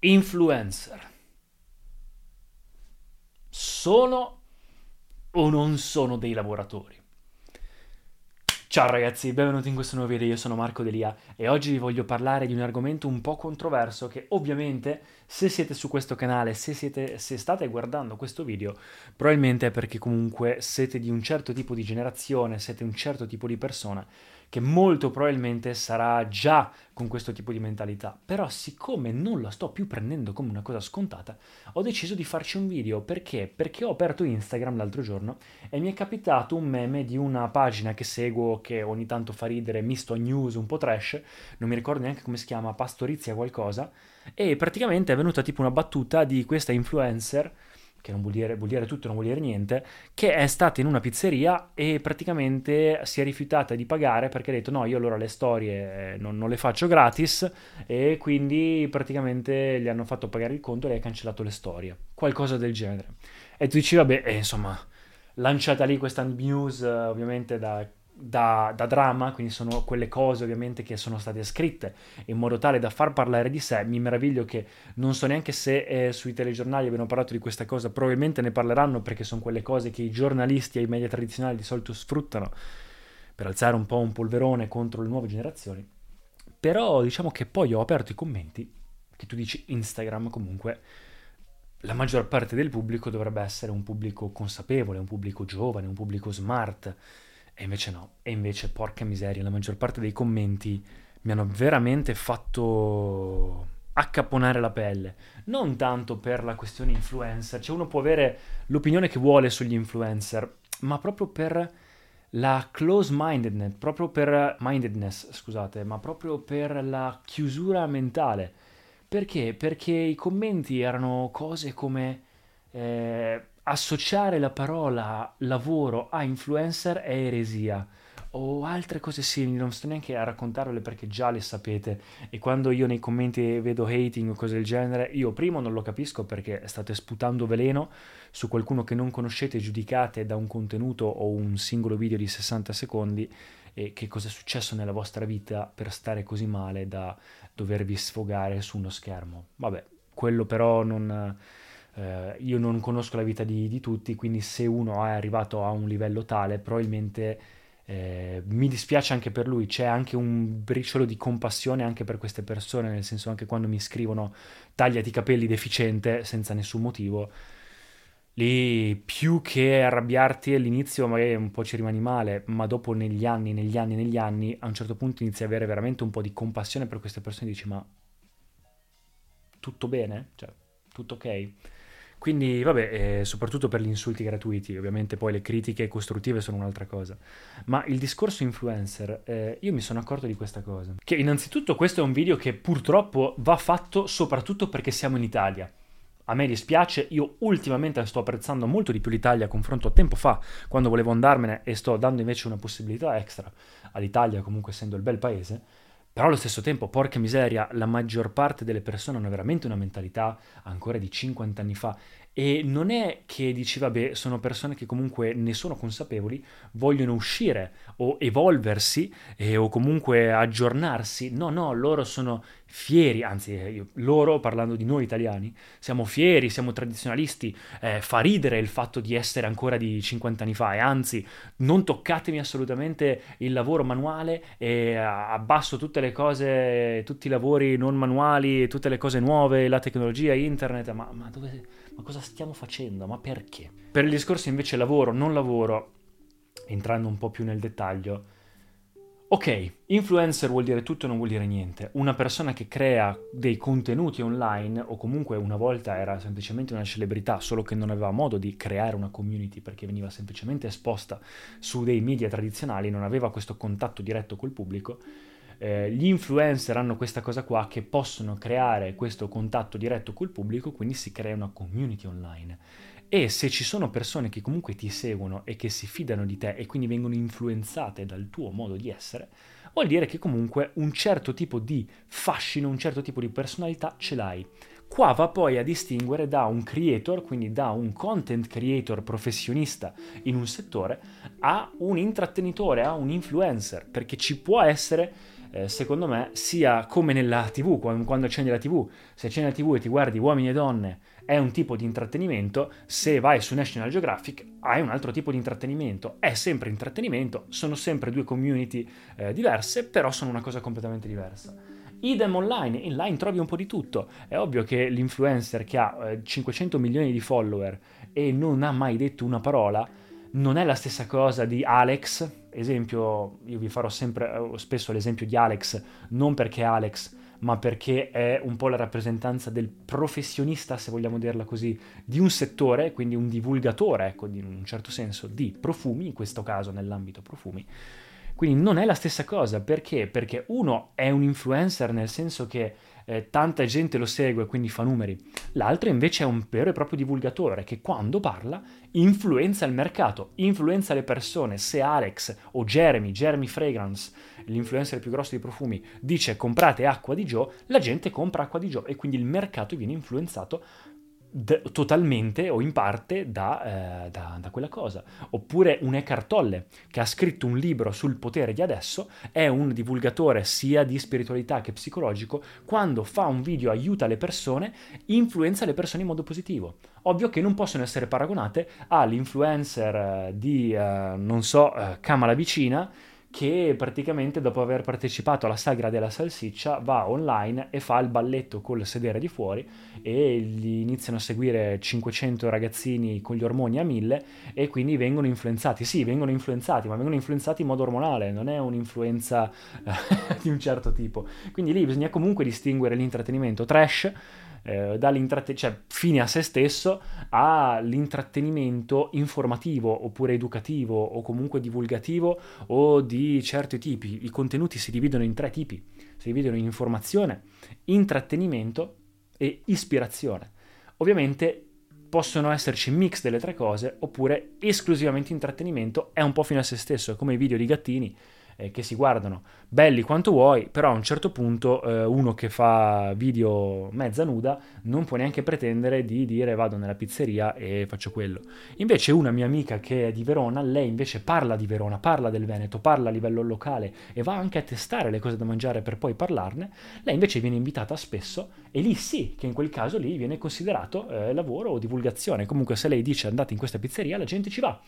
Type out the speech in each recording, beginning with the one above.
influencer sono o non sono dei lavoratori? Ciao ragazzi, benvenuti in questo nuovo video, io sono Marco Delia e oggi vi voglio parlare di un argomento un po' controverso che ovviamente se siete su questo canale, se, siete, se state guardando questo video, probabilmente è perché comunque siete di un certo tipo di generazione, siete un certo tipo di persona che molto probabilmente sarà già con questo tipo di mentalità. Però siccome non la sto più prendendo come una cosa scontata, ho deciso di farci un video. Perché? Perché ho aperto Instagram l'altro giorno e mi è capitato un meme di una pagina che seguo che ogni tanto fa ridere, misto a news, un po' trash, non mi ricordo neanche come si chiama, Pastorizia qualcosa, e praticamente è venuta tipo una battuta di questa influencer che non vuol dire, vuol dire tutto non vuol dire niente, che è stata in una pizzeria e praticamente si è rifiutata di pagare perché ha detto no, io allora le storie eh, non, non le faccio gratis e quindi praticamente gli hanno fatto pagare il conto e lei ha cancellato le storie, qualcosa del genere. E tu dici, vabbè, eh, insomma, lanciata lì questa news ovviamente da da, da, drama, quindi sono quelle cose ovviamente che sono state scritte in modo tale da far parlare di sé. Mi meraviglio che non so neanche se eh, sui telegiornali abbiano parlato di questa cosa, probabilmente ne parleranno perché sono quelle cose che i giornalisti e i media tradizionali di solito sfruttano per alzare un po' un polverone contro le nuove generazioni. Però diciamo che poi ho aperto i commenti, che tu dici Instagram comunque, la maggior parte del pubblico dovrebbe essere un pubblico consapevole, un pubblico giovane, un pubblico smart e invece no, e invece porca miseria, la maggior parte dei commenti mi hanno veramente fatto accaponare la pelle. Non tanto per la questione influencer, cioè uno può avere l'opinione che vuole sugli influencer, ma proprio per la close mindedness, proprio per mindedness, scusate, ma proprio per la chiusura mentale. Perché? Perché i commenti erano cose come eh, associare la parola lavoro a influencer è eresia o altre cose simili, non sto neanche a raccontarvele perché già le sapete e quando io nei commenti vedo hating o cose del genere, io primo non lo capisco perché state sputando veleno su qualcuno che non conoscete, giudicate da un contenuto o un singolo video di 60 secondi e che cosa è successo nella vostra vita per stare così male da dovervi sfogare su uno schermo. Vabbè, quello però non eh, io non conosco la vita di, di, tutti, quindi se uno è arrivato a un livello tale, probabilmente eh, mi dispiace anche per lui, c'è anche un briciolo di compassione anche per queste persone, nel senso anche quando mi scrivono tagliati i capelli deficiente senza nessun motivo, lì più che arrabbiarti all'inizio magari un po' ci rimani male, ma dopo negli anni, negli anni, negli anni, a un certo punto inizi a avere veramente un po' di compassione per queste persone e dici ma tutto bene? Cioè, tutto ok? Quindi, vabbè, eh, soprattutto per gli insulti gratuiti, ovviamente poi le critiche costruttive sono un'altra cosa. Ma il discorso influencer, eh, io mi sono accorto di questa cosa. Che innanzitutto questo è un video che purtroppo va fatto soprattutto perché siamo in Italia. A me dispiace, io ultimamente sto apprezzando molto di più l'Italia a confronto a tempo fa, quando volevo andarmene e sto dando invece una possibilità extra all'Italia, comunque essendo il bel paese. Però allo stesso tempo, porca miseria, la maggior parte delle persone hanno veramente una mentalità ancora di 50 anni fa e non è che dici, vabbè, sono persone che comunque ne sono consapevoli, vogliono uscire o evolversi eh, o comunque aggiornarsi. No, no, loro sono fieri, anzi, eh, io, loro, parlando di noi italiani, siamo fieri, siamo tradizionalisti. Eh, fa ridere il fatto di essere ancora di 50 anni fa e anzi, non toccatemi assolutamente il lavoro manuale e abbasso tutte le cose, tutti i lavori non manuali, tutte le cose nuove, la tecnologia, internet, ma, ma dove ma cosa stiamo facendo? Ma perché? Per il discorso invece lavoro, non lavoro, entrando un po' più nel dettaglio, ok, influencer vuol dire tutto e non vuol dire niente. Una persona che crea dei contenuti online, o comunque una volta era semplicemente una celebrità, solo che non aveva modo di creare una community perché veniva semplicemente esposta su dei media tradizionali, non aveva questo contatto diretto col pubblico, eh, gli influencer hanno questa cosa qua che possono creare questo contatto diretto col pubblico, quindi si crea una community online. E se ci sono persone che comunque ti seguono e che si fidano di te e quindi vengono influenzate dal tuo modo di essere, vuol dire che comunque un certo tipo di fascino, un certo tipo di personalità ce l'hai. Qua va poi a distinguere da un creator, quindi da un content creator professionista in un settore, a un intrattenitore, a un influencer, perché ci può essere eh, secondo me, sia come nella TV, quando accendi la TV, se accendi la TV e ti guardi uomini e donne, è un tipo di intrattenimento, se vai su National Geographic hai un altro tipo di intrattenimento, è sempre intrattenimento, sono sempre due community eh, diverse, però sono una cosa completamente diversa. Idem online, online trovi un po' di tutto. È ovvio che l'influencer che ha eh, 500 milioni di follower e non ha mai detto una parola, non è la stessa cosa di Alex, esempio, io vi farò sempre eh, spesso l'esempio di Alex, non perché Alex, ma perché è un po' la rappresentanza del professionista, se vogliamo dirla così, di un settore, quindi un divulgatore, ecco, in un certo senso, di profumi, in questo caso nell'ambito profumi. Quindi non è la stessa cosa, perché? Perché uno è un influencer nel senso che eh, tanta gente lo segue, quindi fa numeri. L'altro invece è un vero e proprio divulgatore che quando parla influenza il mercato, influenza le persone. Se Alex o Jeremy, Jeremy Fragrance, l'influencer più grosso dei profumi, dice comprate acqua di Joe, la gente compra acqua di Joe e quindi il mercato viene influenzato d- totalmente o in parte da, eh, da, da, quella cosa. Oppure un Eckhart Tolle che ha scritto un libro sul potere di adesso, è un divulgatore sia di spiritualità che psicologico, quando fa un video aiuta le persone, influenza le persone in modo positivo. Ovvio che non possono essere paragonate all'influencer eh, di, eh, non so, eh, Kamala Vicina, che praticamente dopo aver partecipato alla sagra della salsiccia va online e fa il balletto col sedere di fuori e gli iniziano a seguire 500 ragazzini con gli ormoni a mille e quindi vengono influenzati. Sì, vengono influenzati, ma vengono influenzati in modo ormonale, non è un'influenza di un certo tipo. Quindi lì bisogna comunque distinguere l'intrattenimento trash eh, cioè fine a se stesso, all'intrattenimento informativo oppure educativo o comunque divulgativo o di certi tipi. I contenuti si dividono in tre tipi, si dividono in informazione, intrattenimento e ispirazione. Ovviamente possono esserci mix delle tre cose oppure esclusivamente intrattenimento, è un po' fine a se stesso, è come i video di gattini eh, che si guardano belli quanto vuoi, però a un certo punto eh, uno che fa video mezza nuda non può neanche pretendere di dire vado nella pizzeria e faccio quello. Invece una mia amica che è di Verona, lei invece parla di Verona, parla del Veneto, parla a livello locale e va anche a testare le cose da mangiare per poi parlarne, lei invece viene invitata spesso e lì sì che in quel caso lì viene considerato eh, lavoro o divulgazione. Comunque se lei dice andate in questa pizzeria la gente ci va.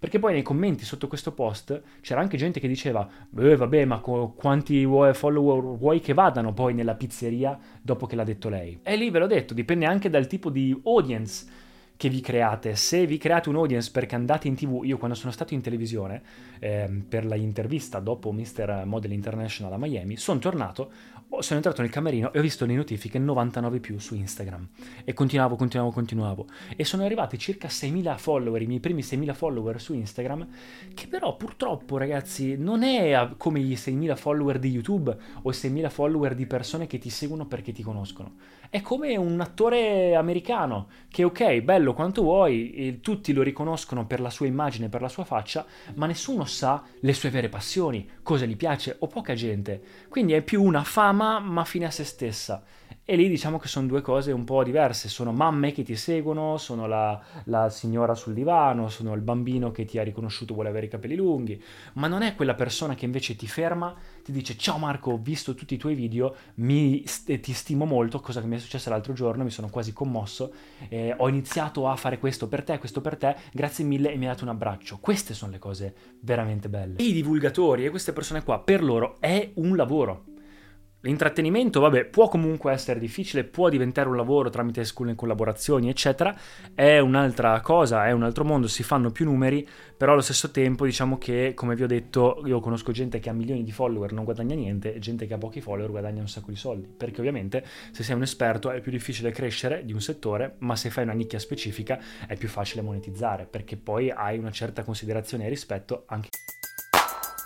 Perché poi nei commenti sotto questo post c'era anche gente che diceva, eh, vabbè, ma co- quanti follower vuoi che vadano poi nella pizzeria dopo che l'ha detto lei? E lì ve l'ho detto, dipende anche dal tipo di audience che vi create. Se vi create un audience perché andate in tv, io quando sono stato in televisione eh, per intervista dopo Mr. Model International a Miami, sono tornato, sono entrato nel camerino e ho visto le notifiche 99 più su Instagram e continuavo, continuavo, continuavo e sono arrivati circa 6.000 follower, i miei primi 6.000 follower su Instagram, che però purtroppo ragazzi non è come i 6.000 follower di YouTube o i 6.000 follower di persone che ti seguono perché ti conoscono. È come un attore americano che ok, bello quanto vuoi, tutti lo riconoscono per la sua immagine, per la sua faccia, ma nessuno sa le sue vere passioni, cosa gli piace o poca gente. Quindi è più una fama ma fine a se stessa. E lì diciamo che sono due cose un po' diverse, sono mamme che ti seguono, sono la, la, signora sul divano, sono il bambino che ti ha riconosciuto vuole avere i capelli lunghi, ma non è quella persona che invece ti ferma, ti dice ciao Marco, ho visto tutti i tuoi video, mi, ti stimo molto, cosa che mi è successa l'altro giorno, mi sono quasi commosso, eh, ho iniziato a fare questo per te, questo per te, grazie mille e mi ha dato un abbraccio. Queste sono le cose veramente belle. E i divulgatori e queste persone qua, per loro è un lavoro L'intrattenimento, vabbè, può comunque essere difficile, può diventare un lavoro tramite alcune collaborazioni, eccetera, è un'altra cosa, è un altro mondo, si fanno più numeri, però allo stesso tempo diciamo che, come vi ho detto, io conosco gente che ha milioni di follower non guadagna niente e gente che ha pochi follower guadagna un sacco di soldi, perché ovviamente se sei un esperto è più difficile crescere di un settore, ma se fai una nicchia specifica è più facile monetizzare, perché poi hai una certa considerazione e rispetto anche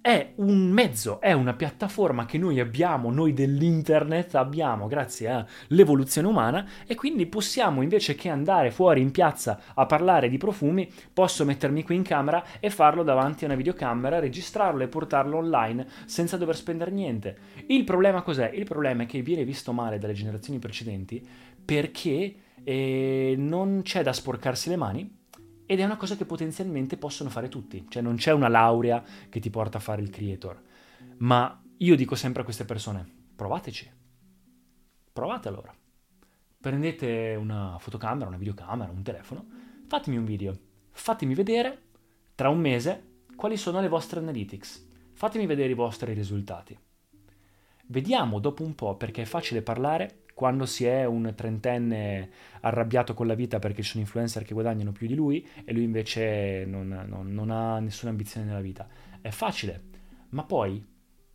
è un mezzo, è una piattaforma che noi abbiamo, noi dell'internet abbiamo grazie all'evoluzione umana e quindi possiamo invece che andare fuori in piazza a parlare di profumi, posso mettermi qui in camera e farlo davanti a una videocamera, registrarlo e portarlo online senza dover spendere niente. Il problema cos'è? Il problema è che viene visto male dalle generazioni precedenti perché eh, non c'è da sporcarsi le mani ed è una cosa che potenzialmente possono fare tutti, cioè non c'è una laurea che ti porta a fare il creator. Ma io dico sempre a queste persone, provateci. Provate allora. Prendete una fotocamera, una videocamera, un telefono, fatemi un video, fatemi vedere tra un mese quali sono le vostre analytics, fatemi vedere i vostri risultati. Vediamo dopo un po', perché è facile parlare quando si è un trentenne arrabbiato con la vita perché ci sono influencer che guadagnano più di lui e lui invece non, non, non ha nessuna ambizione nella vita. È facile, ma poi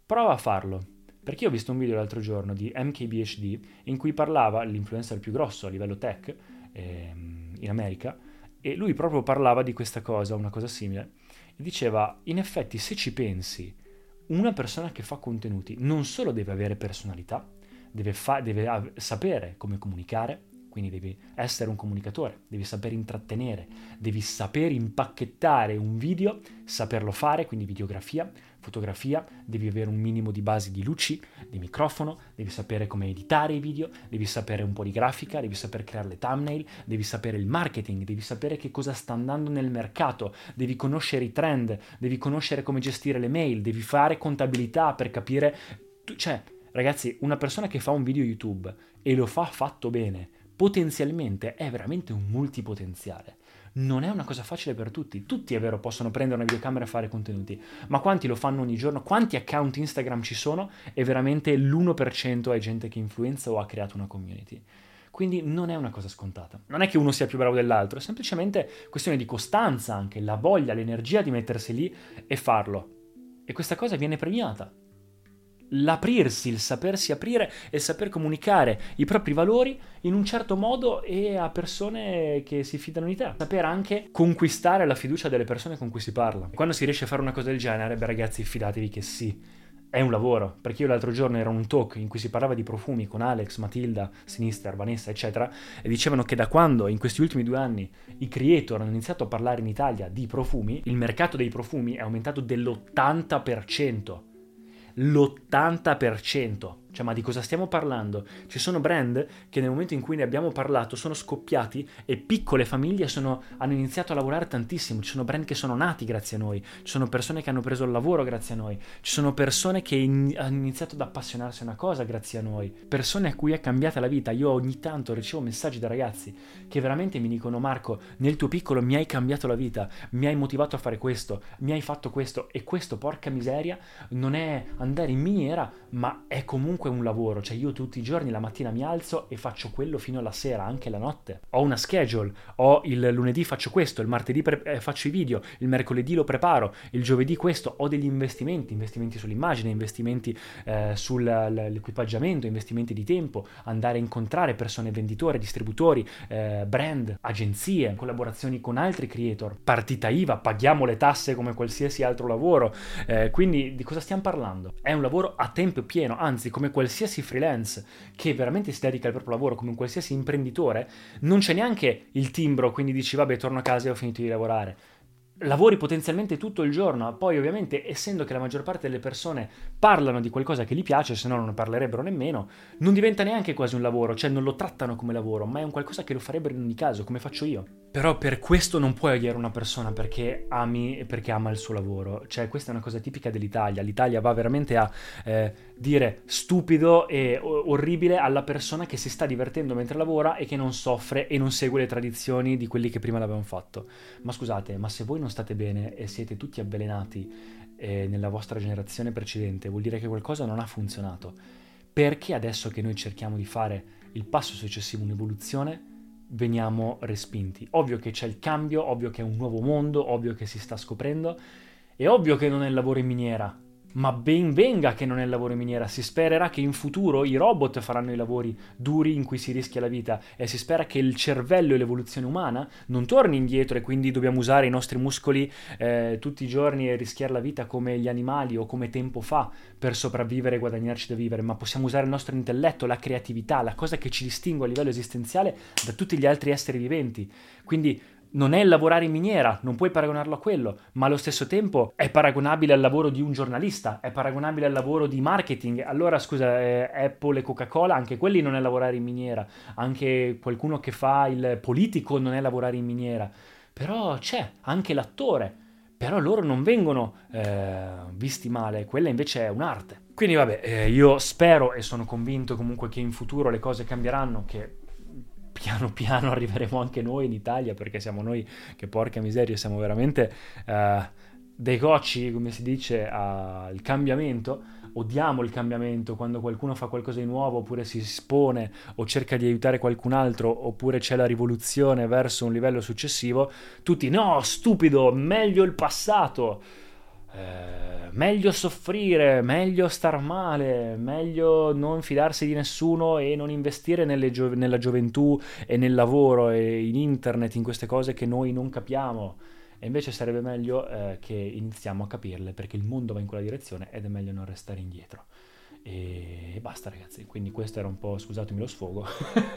prova a farlo. Perché ho visto un video l'altro giorno di MKBHD in cui parlava l'influencer più grosso a livello tech ehm, in America e lui proprio parlava di questa cosa, una cosa simile, e diceva in effetti se ci pensi una persona che fa contenuti non solo deve avere personalità, deve, fa- deve sapere come comunicare, quindi devi essere un comunicatore, devi saper intrattenere, devi saper impacchettare un video, saperlo fare, quindi videografia, fotografia, devi avere un minimo di basi di luci, di microfono, devi sapere come editare i video, devi sapere un po' di grafica, devi saper creare le thumbnail, devi sapere il marketing, devi sapere che cosa sta andando nel mercato, devi conoscere i trend, devi conoscere come gestire le mail, devi fare contabilità per capire, cioè Ragazzi, una persona che fa un video YouTube e lo fa fatto bene, potenzialmente è veramente un multipotenziale. Non è una cosa facile per tutti. Tutti, è vero, possono prendere una videocamera e fare contenuti, ma quanti lo fanno ogni giorno? Quanti account Instagram ci sono? E veramente l'1% è gente che influenza o ha creato una community. Quindi non è una cosa scontata. Non è che uno sia più bravo dell'altro, è semplicemente questione di costanza anche, la voglia, l'energia di mettersi lì e farlo. E questa cosa viene premiata l'aprirsi, il sapersi aprire e saper comunicare i propri valori in un certo modo e a persone che si fidano di te. Saper anche conquistare la fiducia delle persone con cui si parla. Quando si riesce a fare una cosa del genere, beh ragazzi, fidatevi che sì. È un lavoro, perché io l'altro giorno ero un talk in cui si parlava di profumi con Alex, Matilda, Sinister, Vanessa, eccetera, e dicevano che da quando in questi ultimi due anni i creator hanno iniziato a parlare in Italia di profumi, il mercato dei profumi è aumentato dell'80% l'80%. Cioè, ma di cosa stiamo parlando? Ci sono brand che nel momento in cui ne abbiamo parlato sono scoppiati e piccole famiglie sono, hanno iniziato a lavorare tantissimo. Ci sono brand che sono nati grazie a noi, ci sono persone che hanno preso il lavoro grazie a noi, ci sono persone che in, hanno iniziato ad appassionarsi a una cosa grazie a noi, persone a cui è cambiata la vita. Io ogni tanto ricevo messaggi da ragazzi che veramente mi dicono Marco, nel tuo piccolo mi hai cambiato la vita, mi hai motivato a fare questo, mi hai fatto questo e questo, porca miseria, non è andare in miniera, ma è comunque comunque un lavoro, cioè io tutti i giorni la mattina mi alzo e faccio quello fino alla sera, anche la notte. Ho una schedule, ho il lunedì faccio questo, il martedì pre- eh, faccio i video, il mercoledì lo preparo, il giovedì questo, ho degli investimenti, investimenti sull'immagine, investimenti eh, sull'equipaggiamento, investimenti di tempo, andare a incontrare persone venditori, distributori, eh, brand, agenzie, collaborazioni con altri creator, partita IVA, paghiamo le tasse come qualsiasi altro lavoro, eh, quindi di cosa stiamo parlando? È un lavoro a tempo pieno, anzi come qualsiasi freelance che veramente si dedica al proprio lavoro, come un qualsiasi imprenditore, non c'è neanche il timbro, quindi dici vabbè torno a casa e ho finito di lavorare lavori potenzialmente tutto il giorno, poi ovviamente essendo che la maggior parte delle persone parlano di qualcosa che gli piace, se no non ne parlerebbero nemmeno, non diventa neanche quasi un lavoro, cioè non lo trattano come lavoro, ma è un qualcosa che lo farebbero in ogni caso, come faccio io. Però per questo non puoi odiare una persona perché ami e perché ama il suo lavoro, cioè questa è una cosa tipica dell'Italia, l'Italia va veramente a eh, dire stupido e orribile alla persona che si sta divertendo mentre lavora e che non soffre e non segue le tradizioni di quelli che prima l'avevano fatto. Ma scusate, ma se voi non state bene e siete tutti avvelenati eh, nella vostra generazione precedente, vuol dire che qualcosa non ha funzionato. Perché adesso che noi cerchiamo di fare il passo successivo, un'evoluzione, veniamo respinti? Ovvio che c'è il cambio, ovvio che è un nuovo mondo, ovvio che si sta scoprendo, è ovvio che non è il lavoro in miniera, ma ben venga che non è il lavoro in miniera, si spererà che in futuro i robot faranno i lavori duri in cui si rischia la vita e si spera che il cervello e l'evoluzione umana non torni indietro e quindi dobbiamo usare i nostri muscoli eh, tutti i giorni e rischiare la vita come gli animali o come tempo fa per sopravvivere e guadagnarci da vivere, ma possiamo usare il nostro intelletto, la creatività, la cosa che ci distingue a livello esistenziale da tutti gli altri esseri viventi. Quindi non è lavorare in miniera, non puoi paragonarlo a quello, ma allo stesso tempo è paragonabile al lavoro di un giornalista, è paragonabile al lavoro di marketing. Allora, scusa, eh, Apple e Coca-Cola, anche quelli non è lavorare in miniera, anche qualcuno che fa il politico non è lavorare in miniera, però c'è anche l'attore. Però loro non vengono eh, visti male, quella invece è un'arte. Quindi vabbè, eh, io spero e sono convinto comunque che in futuro le cose cambieranno, che piano piano arriveremo anche noi in Italia, perché siamo noi che porca miseria, siamo veramente uh, dei cocci, come si dice, al cambiamento. Odiamo il cambiamento quando qualcuno fa qualcosa di nuovo oppure si espone o cerca di aiutare qualcun altro oppure c'è la rivoluzione verso un livello successivo. Tutti no, stupido, meglio il passato. Eh, meglio soffrire, meglio star male, meglio non fidarsi di nessuno e non investire gio- nella gioventù e nel lavoro e in internet, in queste cose che noi non capiamo. E invece sarebbe meglio eh, che iniziamo a capirle perché il mondo va in quella direzione ed è meglio non restare indietro. E basta ragazzi, quindi questo era un po', scusatemi lo sfogo,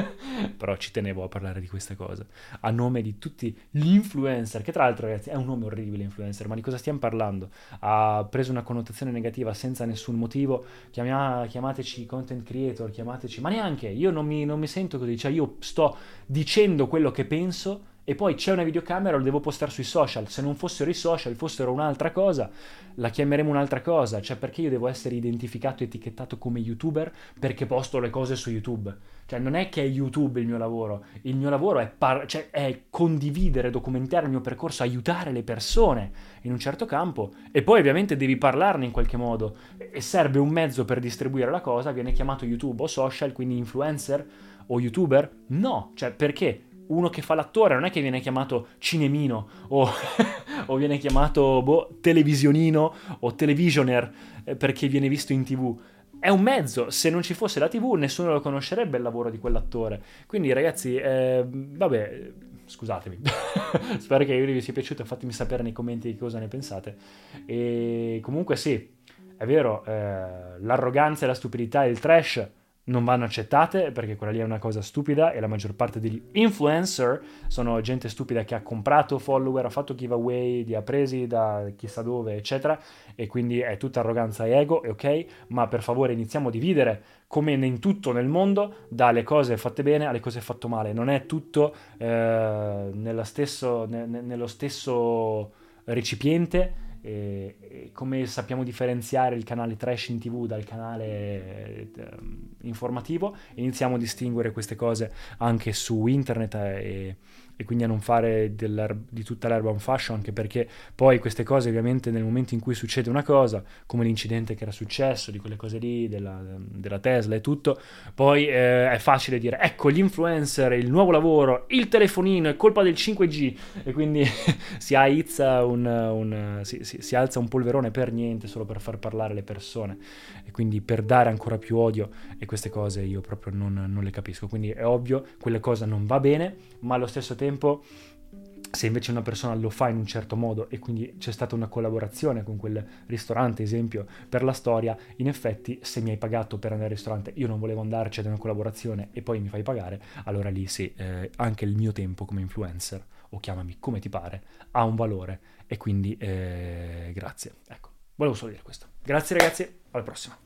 però ci tenevo a parlare di queste cose, a nome di tutti gli influencer, che tra l'altro ragazzi è un nome orribile influencer, ma di cosa stiamo parlando? Ha preso una connotazione negativa senza nessun motivo, Chiamia, chiamateci content creator, chiamateci, ma neanche, io non mi, non mi sento così, cioè io sto dicendo quello che penso e poi c'è una videocamera, lo devo postare sui social. Se non fossero i social, fossero un'altra cosa, la chiameremo un'altra cosa. Cioè, perché io devo essere identificato e etichettato come youtuber perché posto le cose su YouTube? Cioè, non è che è YouTube il mio lavoro. Il mio lavoro è, par- cioè, è condividere, documentare il mio percorso, aiutare le persone in un certo campo. E poi, ovviamente, devi parlarne in qualche modo. E serve un mezzo per distribuire la cosa, viene chiamato YouTube o social, quindi influencer o youtuber? No, cioè perché? Uno che fa l'attore non è che viene chiamato cinemino o, o viene chiamato boh, televisionino o televisioner eh, perché viene visto in tv. È un mezzo, se non ci fosse la tv nessuno lo conoscerebbe il lavoro di quell'attore. Quindi ragazzi, eh, vabbè, scusatemi, spero che vi sia piaciuto, fatemi sapere nei commenti cosa ne pensate. E comunque sì, è vero, eh, l'arroganza e la stupidità e il trash non vanno accettate perché quella lì è una cosa stupida e la maggior parte degli influencer sono gente stupida che ha comprato follower, ha fatto giveaway, li ha presi da chissà dove, eccetera, e quindi è tutta arroganza e ego, è ok, ma per favore iniziamo a dividere come in tutto nel mondo dalle cose fatte bene alle cose fatte male, non è tutto eh, stesso, ne, nello stesso recipiente e, come sappiamo differenziare il canale trash in tv dal canale eh, informativo, iniziamo a distinguere queste cose anche su internet e, e quindi a non fare di tutta l'erba un fascio, anche perché poi queste cose ovviamente nel momento in cui succede una cosa, come l'incidente che era successo, di quelle cose lì, della, della Tesla e tutto, poi eh, è facile dire ecco gli influencer, il nuovo lavoro, il telefonino, è colpa del 5G e quindi si, aizza un, un, si, si, si alza un polverone per niente, solo per far parlare le persone. E quindi per dare ancora più odio e queste cose io proprio non, non le capisco, quindi è ovvio, quella cosa non va bene, ma allo stesso tempo tempo, se invece una persona lo fa in un certo modo e quindi c'è stata una collaborazione con quel ristorante, esempio, per la storia, in effetti se mi hai pagato per andare al ristorante, io non volevo andarci ad una collaborazione e poi mi fai pagare, allora lì sì, eh, anche il mio tempo come influencer, o chiamami come ti pare, ha un valore e quindi eh, grazie. Ecco, volevo solo dire questo. Grazie ragazzi, alla prossima.